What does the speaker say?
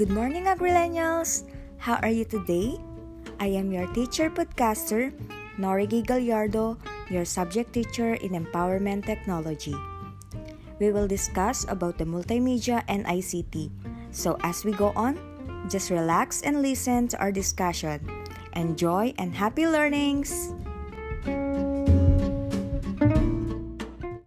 Good morning, Agrilenials! How are you today? I am your teacher podcaster, Norigi Gallardo, your subject teacher in Empowerment Technology. We will discuss about the multimedia and ICT. So as we go on, just relax and listen to our discussion. Enjoy and happy learnings!